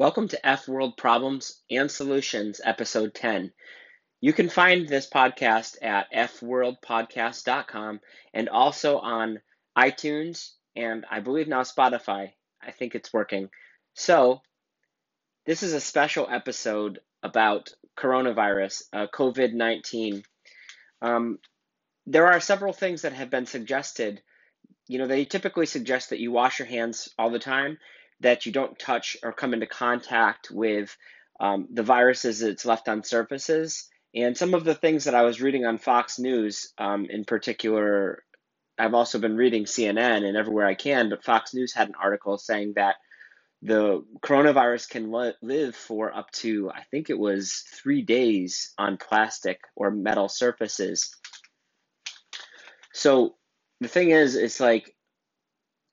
Welcome to F World Problems and Solutions, Episode 10. You can find this podcast at fworldpodcast.com and also on iTunes and I believe now Spotify. I think it's working. So, this is a special episode about coronavirus, uh, COVID 19. Um, there are several things that have been suggested. You know, they typically suggest that you wash your hands all the time that you don't touch or come into contact with um, the viruses that's left on surfaces. And some of the things that I was reading on Fox News, um, in particular, I've also been reading CNN and everywhere I can, but Fox News had an article saying that the coronavirus can li- live for up to, I think it was three days on plastic or metal surfaces. So the thing is, it's like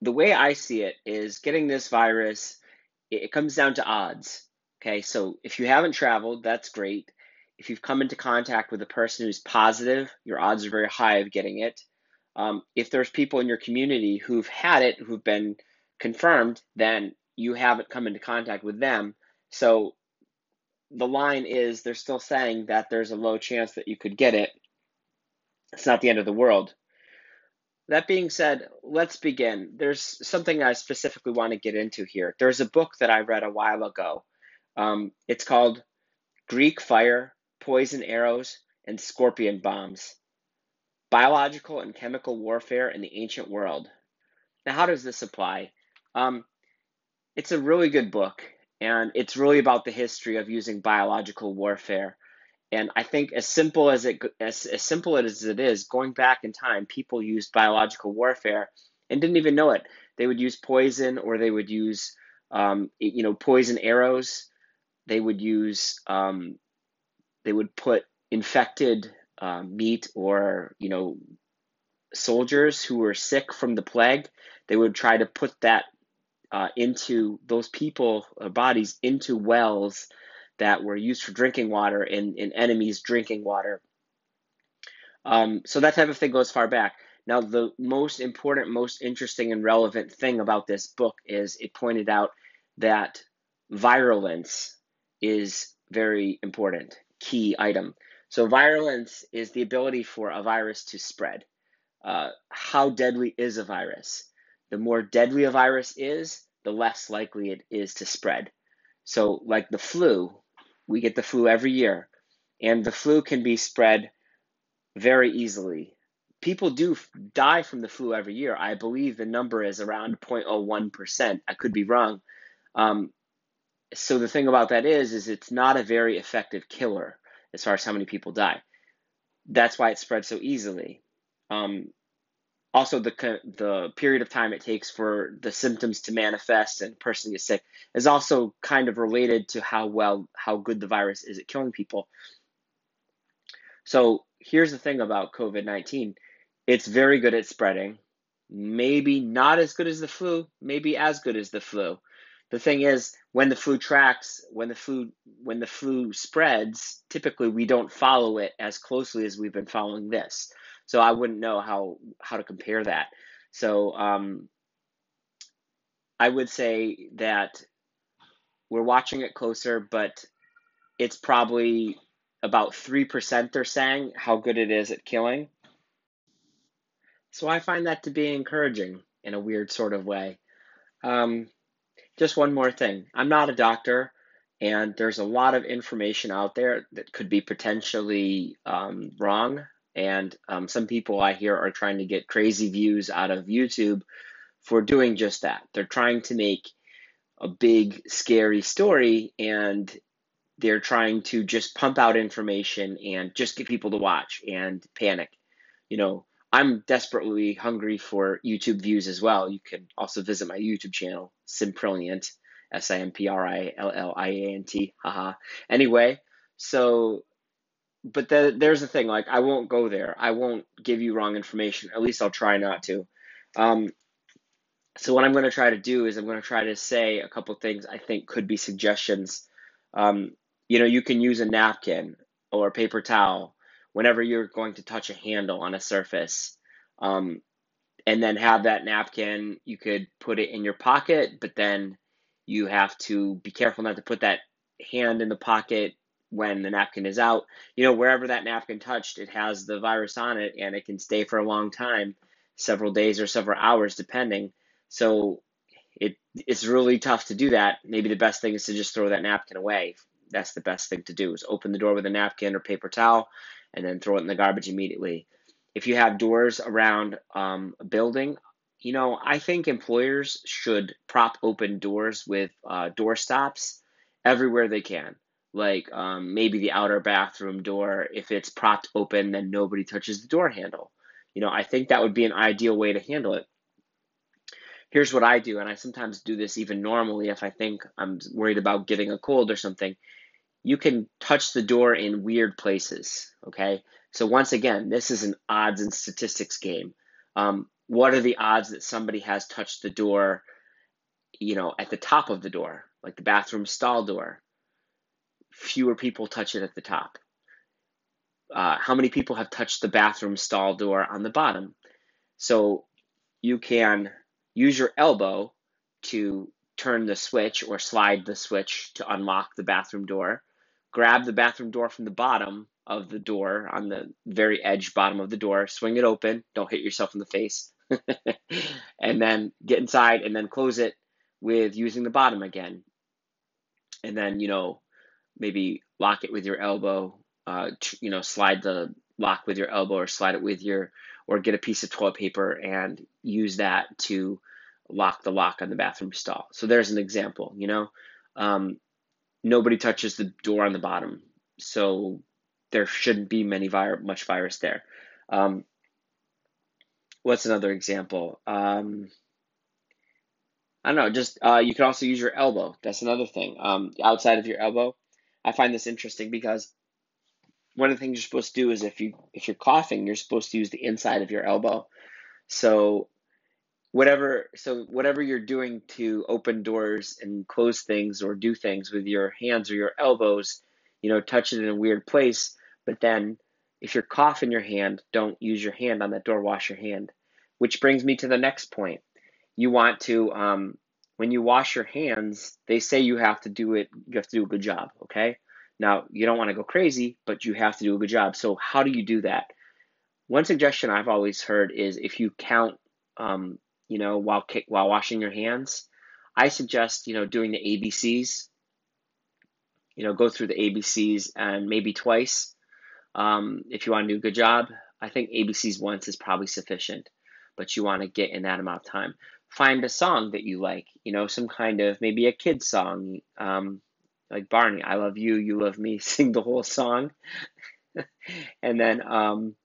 the way I see it is getting this virus, it comes down to odds. Okay, so if you haven't traveled, that's great. If you've come into contact with a person who's positive, your odds are very high of getting it. Um, if there's people in your community who've had it, who've been confirmed, then you haven't come into contact with them. So the line is they're still saying that there's a low chance that you could get it. It's not the end of the world. That being said, let's begin. There's something I specifically want to get into here. There's a book that I read a while ago. Um, it's called Greek Fire, Poison Arrows, and Scorpion Bombs Biological and Chemical Warfare in the Ancient World. Now, how does this apply? Um, it's a really good book, and it's really about the history of using biological warfare. And I think as simple as it as, as simple as it is, going back in time, people used biological warfare and didn't even know it. They would use poison, or they would use, um, you know, poison arrows. They would use, um, they would put infected uh, meat, or you know, soldiers who were sick from the plague. They would try to put that uh, into those people uh, bodies into wells that were used for drinking water in, in enemies drinking water. Um, so that type of thing goes far back. Now, the most important, most interesting, and relevant thing about this book is it pointed out that virulence is very important, key item. So, virulence is the ability for a virus to spread. Uh, how deadly is a virus? The more deadly a virus is, the less likely it is to spread. So, like the flu, we get the flu every year, and the flu can be spread very easily. People do die from the flu every year. I believe the number is around 0.01%. I could be wrong. Um, so the thing about that is, is it's not a very effective killer as far as how many people die. That's why it spreads so easily. Um, also the the period of time it takes for the symptoms to manifest and a person gets sick is also kind of related to how well how good the virus is at killing people. So here's the thing about covid-19 it's very good at spreading. Maybe not as good as the flu maybe as good as the flu the thing is when the flu tracks when the flu when the flu spreads typically we don't follow it as closely as we've been following this so I wouldn't know how how to compare that. So um, I would say that we're watching it closer, but it's probably about three percent. They're saying how good it is at killing. So I find that to be encouraging in a weird sort of way. Um, just one more thing. I'm not a doctor, and there's a lot of information out there that could be potentially um, wrong and um, some people I hear are trying to get crazy views out of YouTube for doing just that. They're trying to make a big, scary story and they're trying to just pump out information and just get people to watch and panic. You know, I'm desperately hungry for YouTube views as well. You can also visit my YouTube channel, Simprilliant, S I M P R I L L I A N T. Haha. Anyway, so but the, there's the thing like i won't go there i won't give you wrong information at least i'll try not to um, so what i'm going to try to do is i'm going to try to say a couple things i think could be suggestions um, you know you can use a napkin or a paper towel whenever you're going to touch a handle on a surface um, and then have that napkin you could put it in your pocket but then You have to be careful not to put that hand in the pocket when the napkin is out. You know, wherever that napkin touched, it has the virus on it and it can stay for a long time, several days or several hours, depending. So it it's really tough to do that. Maybe the best thing is to just throw that napkin away. That's the best thing to do is open the door with a napkin or paper towel and then throw it in the garbage immediately. If you have doors around um, a building, you know, I think employers should prop open doors with uh, door stops everywhere they can. Like um, maybe the outer bathroom door, if it's propped open, then nobody touches the door handle. You know, I think that would be an ideal way to handle it. Here's what I do, and I sometimes do this even normally if I think I'm worried about getting a cold or something. You can touch the door in weird places, okay? So, once again, this is an odds and statistics game. Um, what are the odds that somebody has touched the door, you know, at the top of the door, like the bathroom stall door? Fewer people touch it at the top. Uh, how many people have touched the bathroom stall door on the bottom? So you can use your elbow to turn the switch or slide the switch to unlock the bathroom door. Grab the bathroom door from the bottom of the door on the very edge bottom of the door, swing it open, don't hit yourself in the face, and then get inside and then close it with using the bottom again. And then, you know, maybe lock it with your elbow, uh, you know, slide the lock with your elbow or slide it with your, or get a piece of toilet paper and use that to lock the lock on the bathroom stall. So there's an example, you know. Um, nobody touches the door on the bottom. So there shouldn't be many vir- much virus there. Um, what's another example? Um, I don't know. Just uh, you can also use your elbow. That's another thing. Um, outside of your elbow, I find this interesting because one of the things you're supposed to do is if you if you're coughing, you're supposed to use the inside of your elbow. So whatever so whatever you're doing to open doors and close things or do things with your hands or your elbows, you know, touch it in a weird place, but then if you're coughing your hand, don't use your hand on that door, wash your hand. Which brings me to the next point. You want to, um, when you wash your hands, they say you have to do it, you have to do a good job, okay? Now, you don't want to go crazy, but you have to do a good job. So, how do you do that? One suggestion I've always heard is if you count, um, you know, while while washing your hands, I suggest you know doing the ABCs. You know, go through the ABCs and maybe twice um, if you want to do a good job, I think ABCs once is probably sufficient, but you want to get in that amount of time. Find a song that you like, you know, some kind of maybe a kid's song, um, like Barney, I love you, you love me, sing the whole song. and then um,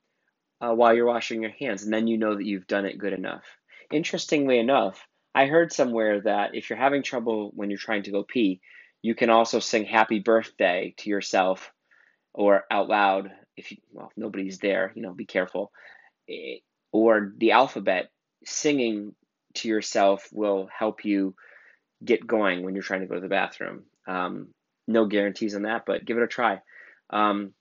uh, while you're washing your hands, and then you know that you've done it good enough. Interestingly enough, I heard somewhere that if you're having trouble when you're trying to go pee, you can also sing happy birthday to yourself or out loud if you well if nobody's there you know be careful. Eh, or the alphabet singing to yourself will help you get going when you're trying to go to the bathroom. Um, no guarantees on that but give it a try. Um,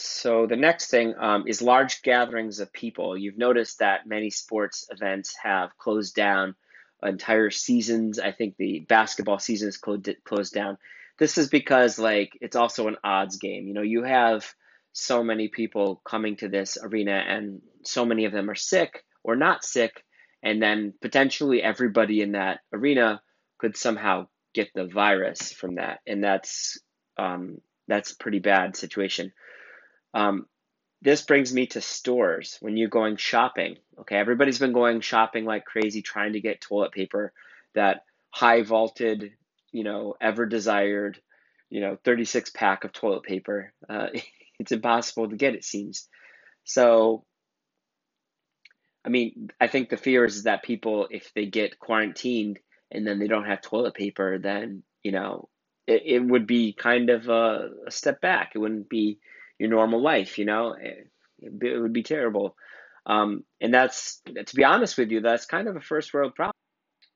so the next thing um, is large gatherings of people. You've noticed that many sports events have closed down. Entire seasons i think the basketball season is closed, closed down. This is because like it's also an odds game. You know, you have so many people coming to this arena and so many of them are sick or not sick and then potentially everybody in that arena could somehow get the virus from that. And that's um, that's a pretty bad situation um, this brings me to stores when you're going shopping okay everybody's been going shopping like crazy trying to get toilet paper that high vaulted you know, ever desired, you know, 36 pack of toilet paper. Uh, it's impossible to get, it seems. So, I mean, I think the fear is that people, if they get quarantined and then they don't have toilet paper, then, you know, it, it would be kind of a, a step back. It wouldn't be your normal life, you know, it, it would be terrible. Um, and that's, to be honest with you, that's kind of a first world problem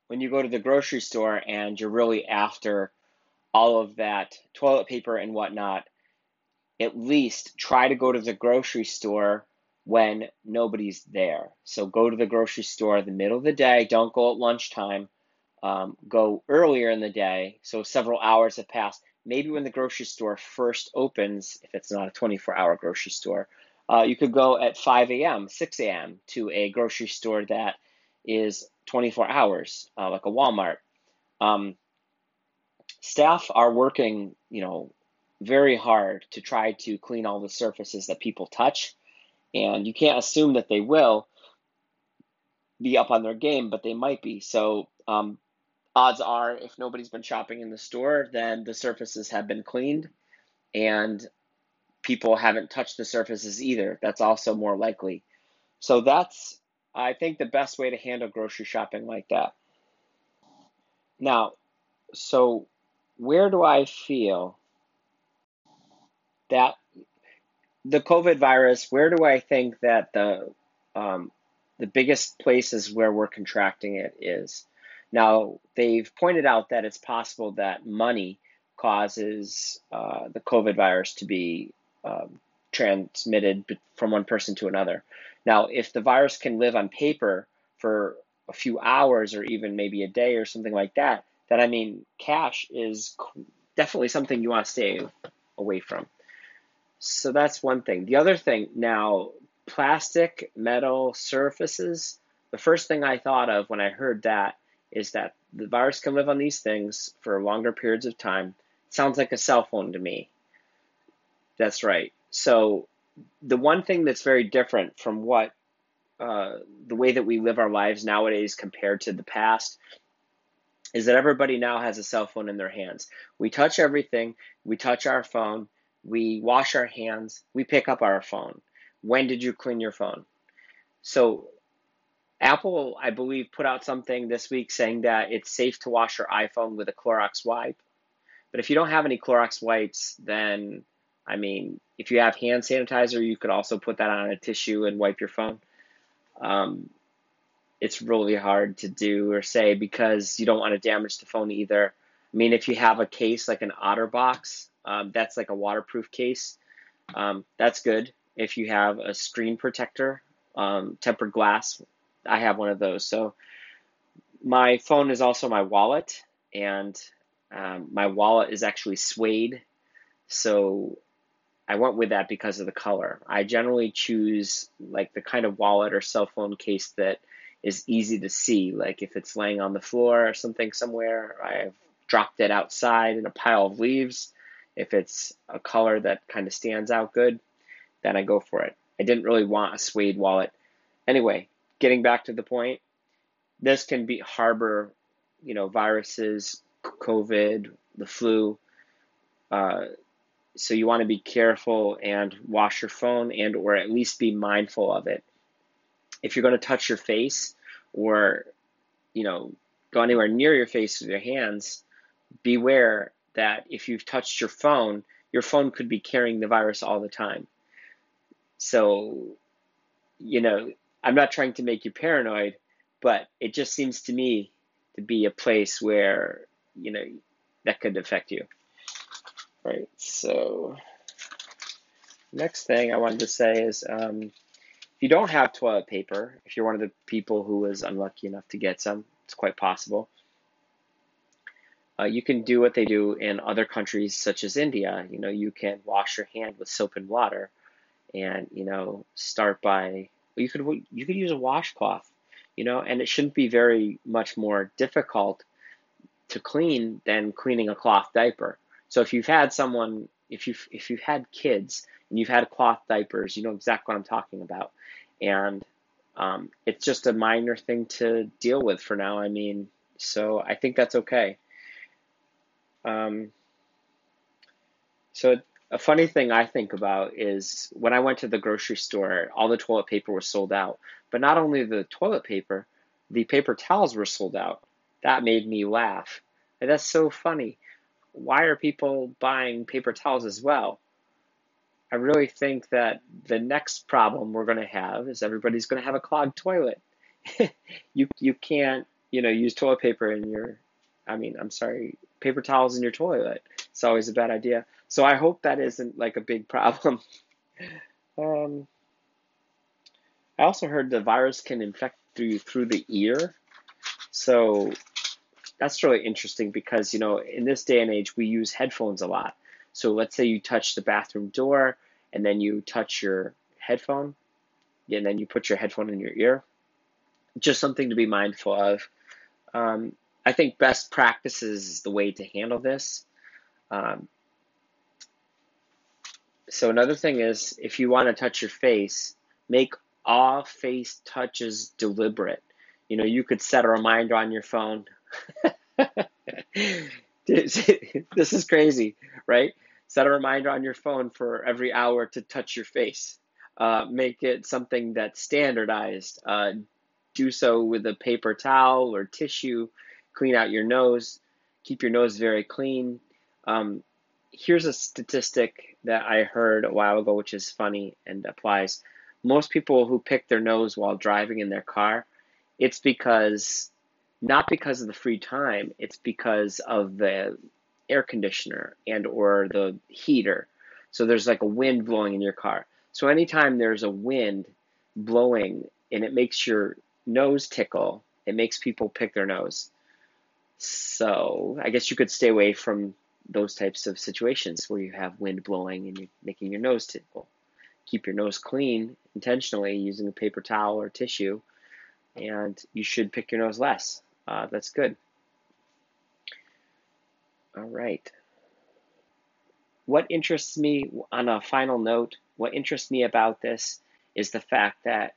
when you go to the grocery store and you're really after all of that toilet paper and whatnot, at least try to go to the grocery store when nobody's there. So go to the grocery store the middle of the day. Don't go at lunchtime. um, go earlier in the day, so several hours have passed. Maybe when the grocery store first opens, if it's not a 24 hour grocery store, uh, you could go at 5 a.m., 6 a.m. to a grocery store that is 24 hours, uh, like a Walmart. Um, staff are working, you know, very hard to try to clean all the surfaces that people touch, and you can't assume that they will be up on their game, but they might be. So um, odds are if nobody's been shopping in the store, then the surfaces have been cleaned and people haven't touched the surfaces either. That's also more likely. So that's, I think, the best way to handle grocery shopping like that. Now, so where do I feel that the COVID virus, where do I think that the um, the biggest places where we're contracting it is? Now, they've pointed out that it's possible that money causes uh, the COVID virus to be um, transmitted from one person to another. Now, if the virus can live on paper for a few hours or even maybe a day or something like that, then I mean, cash is definitely something you want to stay away from. So that's one thing. The other thing, now, plastic, metal surfaces, the first thing I thought of when I heard that is that the virus can live on these things for longer periods of time. Sounds like a cell phone to me. That's right. So the one thing that's very different from what uh, the way that we live our lives nowadays compared to the past is that everybody now has a cell phone in their hands. We touch everything. We touch our phone. We wash our hands. We pick up our phone. When did you clean your phone? So Apple, I believe, put out something this week saying that it's safe to wash your iPhone with a Clorox wipe. But if you don't have any Clorox wipes, then, I mean, if you have hand sanitizer, you could also put that on a tissue and wipe your phone. Um, it's really hard to do or say because you don't want to damage the phone either. I mean, if you have a case like an OtterBox, um, that's like a waterproof case. Um, that's good. If you have a screen protector, um, tempered glass, I have one of those. So my phone is also my wallet, and um, my wallet is actually suede. So I went with that because of the color. I generally choose like the kind of wallet or cell phone case that is easy to see. Like if it's laying on the floor or something somewhere, I've dropped it outside in a pile of leaves. If it's a color that kind of stands out good, then I go for it. I didn't really want a suede wallet. Anyway, getting back to the point, this can be harbor, you know, viruses, COVID, the flu. Uh, so you want to be careful and wash your phone and or at least be mindful of it. If you're going to touch your face or, you know, go anywhere near your face with your hands, beware that if you've touched your phone, your phone could be carrying the virus all the time. So, you know, I'm not trying to make you paranoid, but it just seems to me to be a place where, you know, that could affect you. Right. So, next thing I wanted to say is um, if you don't have toilet paper, if you're one of the people who was unlucky enough to get some, it's quite possible. Uh, you can do what they do in other countries such as India. You know, you can wash your hand with soap and water, and you know, start by you could you could use a washcloth, you know, and it shouldn't be very much more difficult to clean than cleaning a cloth diaper. So if you've had someone, if you if you've had kids and you've had cloth diapers, you know exactly what I'm talking about, and um, it's just a minor thing to deal with for now. I mean, so I think that's okay. Um, so a funny thing I think about is when I went to the grocery store, all the toilet paper was sold out. But not only the toilet paper, the paper towels were sold out. That made me laugh. And that's so funny. Why are people buying paper towels as well? I really think that the next problem we're going to have is everybody's going to have a clogged toilet. you you can't you know use toilet paper in your I mean I'm sorry paper towels in your toilet. It's always a bad idea. So I hope that isn't like a big problem. um, I also heard the virus can infect through through the ear. So that's really interesting because, you know, in this day and age, we use headphones a lot. So let's say you touch the bathroom door and then you touch your headphone and then you put your headphone in your ear. Just something to be mindful of. Um, I think best practices is the way to handle this. Um, so another thing is if you want to touch your face, make all face touches deliberate. You know, you could set a reminder on your phone. this is crazy, right? Set a reminder on your phone for every hour to touch your face. Uh, make it something that's standardized. Uh, do so with a paper towel or tissue. Clean out your nose. Keep your nose very clean. Um, here's a statistic that I heard a while ago, which is funny and applies. Most people who pick their nose while driving in their car, it's because not because of the free time, it's because of the air conditioner and or the heater. So there's like a wind blowing in your car. So anytime there's a wind blowing and it makes your nose tickle, it makes people pick their nose. So I guess you could stay away from those types of situations where you have wind blowing and you're making your nose tickle. Keep your nose clean intentionally using a paper towel or tissue, and you should pick your nose less. Uh, that's good. All right. What interests me on a final note, what interests me about this is the fact that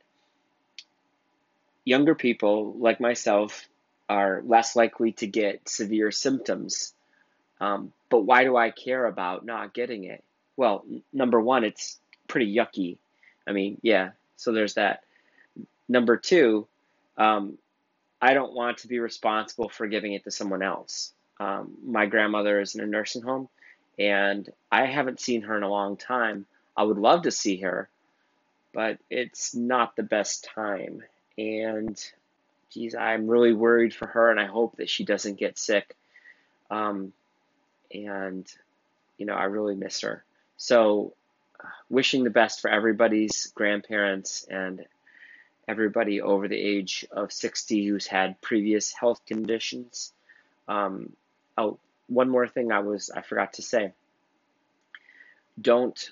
younger people like myself are less likely to get severe symptoms. Um, but why do I care about not getting it? Well, n- number one, it's pretty yucky. I mean, yeah, so there's that. Number two, um, I don't want to be responsible for giving it to someone else. Um, my grandmother is in a nursing home, and I haven't seen her in a long time. I would love to see her, but it's not the best time. And geez, I'm really worried for her, and I hope that she doesn't get sick. Um, and you know, I really miss her. So, uh, wishing the best for everybody's grandparents and everybody over the age of 60 who's had previous health conditions. Um, oh, one more thing I was I forgot to say. Don't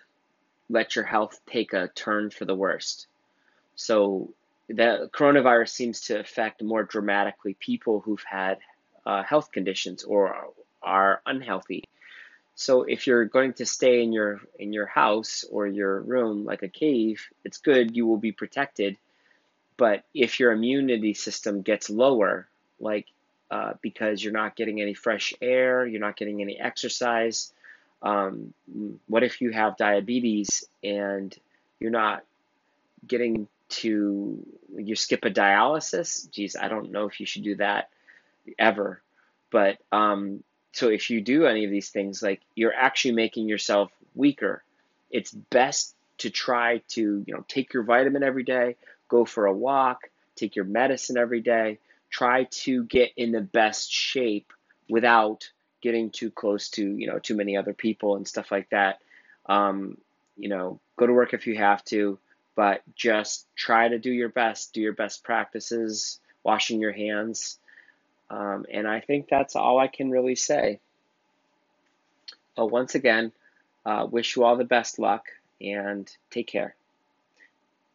let your health take a turn for the worst. So the coronavirus seems to affect more dramatically people who've had uh, health conditions or are unhealthy. So if you're going to stay in your in your house or your room like a cave, it's good you will be protected but if your immunity system gets lower, like uh, because you're not getting any fresh air, you're not getting any exercise, um, what if you have diabetes and you're not getting to, you skip a dialysis? Geez, I don't know if you should do that ever. But um, so if you do any of these things, like you're actually making yourself weaker. It's best to try to, you know, take your vitamin every day, go for a walk, take your medicine every day, try to get in the best shape without getting too close to, you know, too many other people and stuff like that. Um, you know, go to work if you have to, but just try to do your best, do your best practices, washing your hands. Um, and I think that's all I can really say. But once again, uh, wish you all the best luck and take care.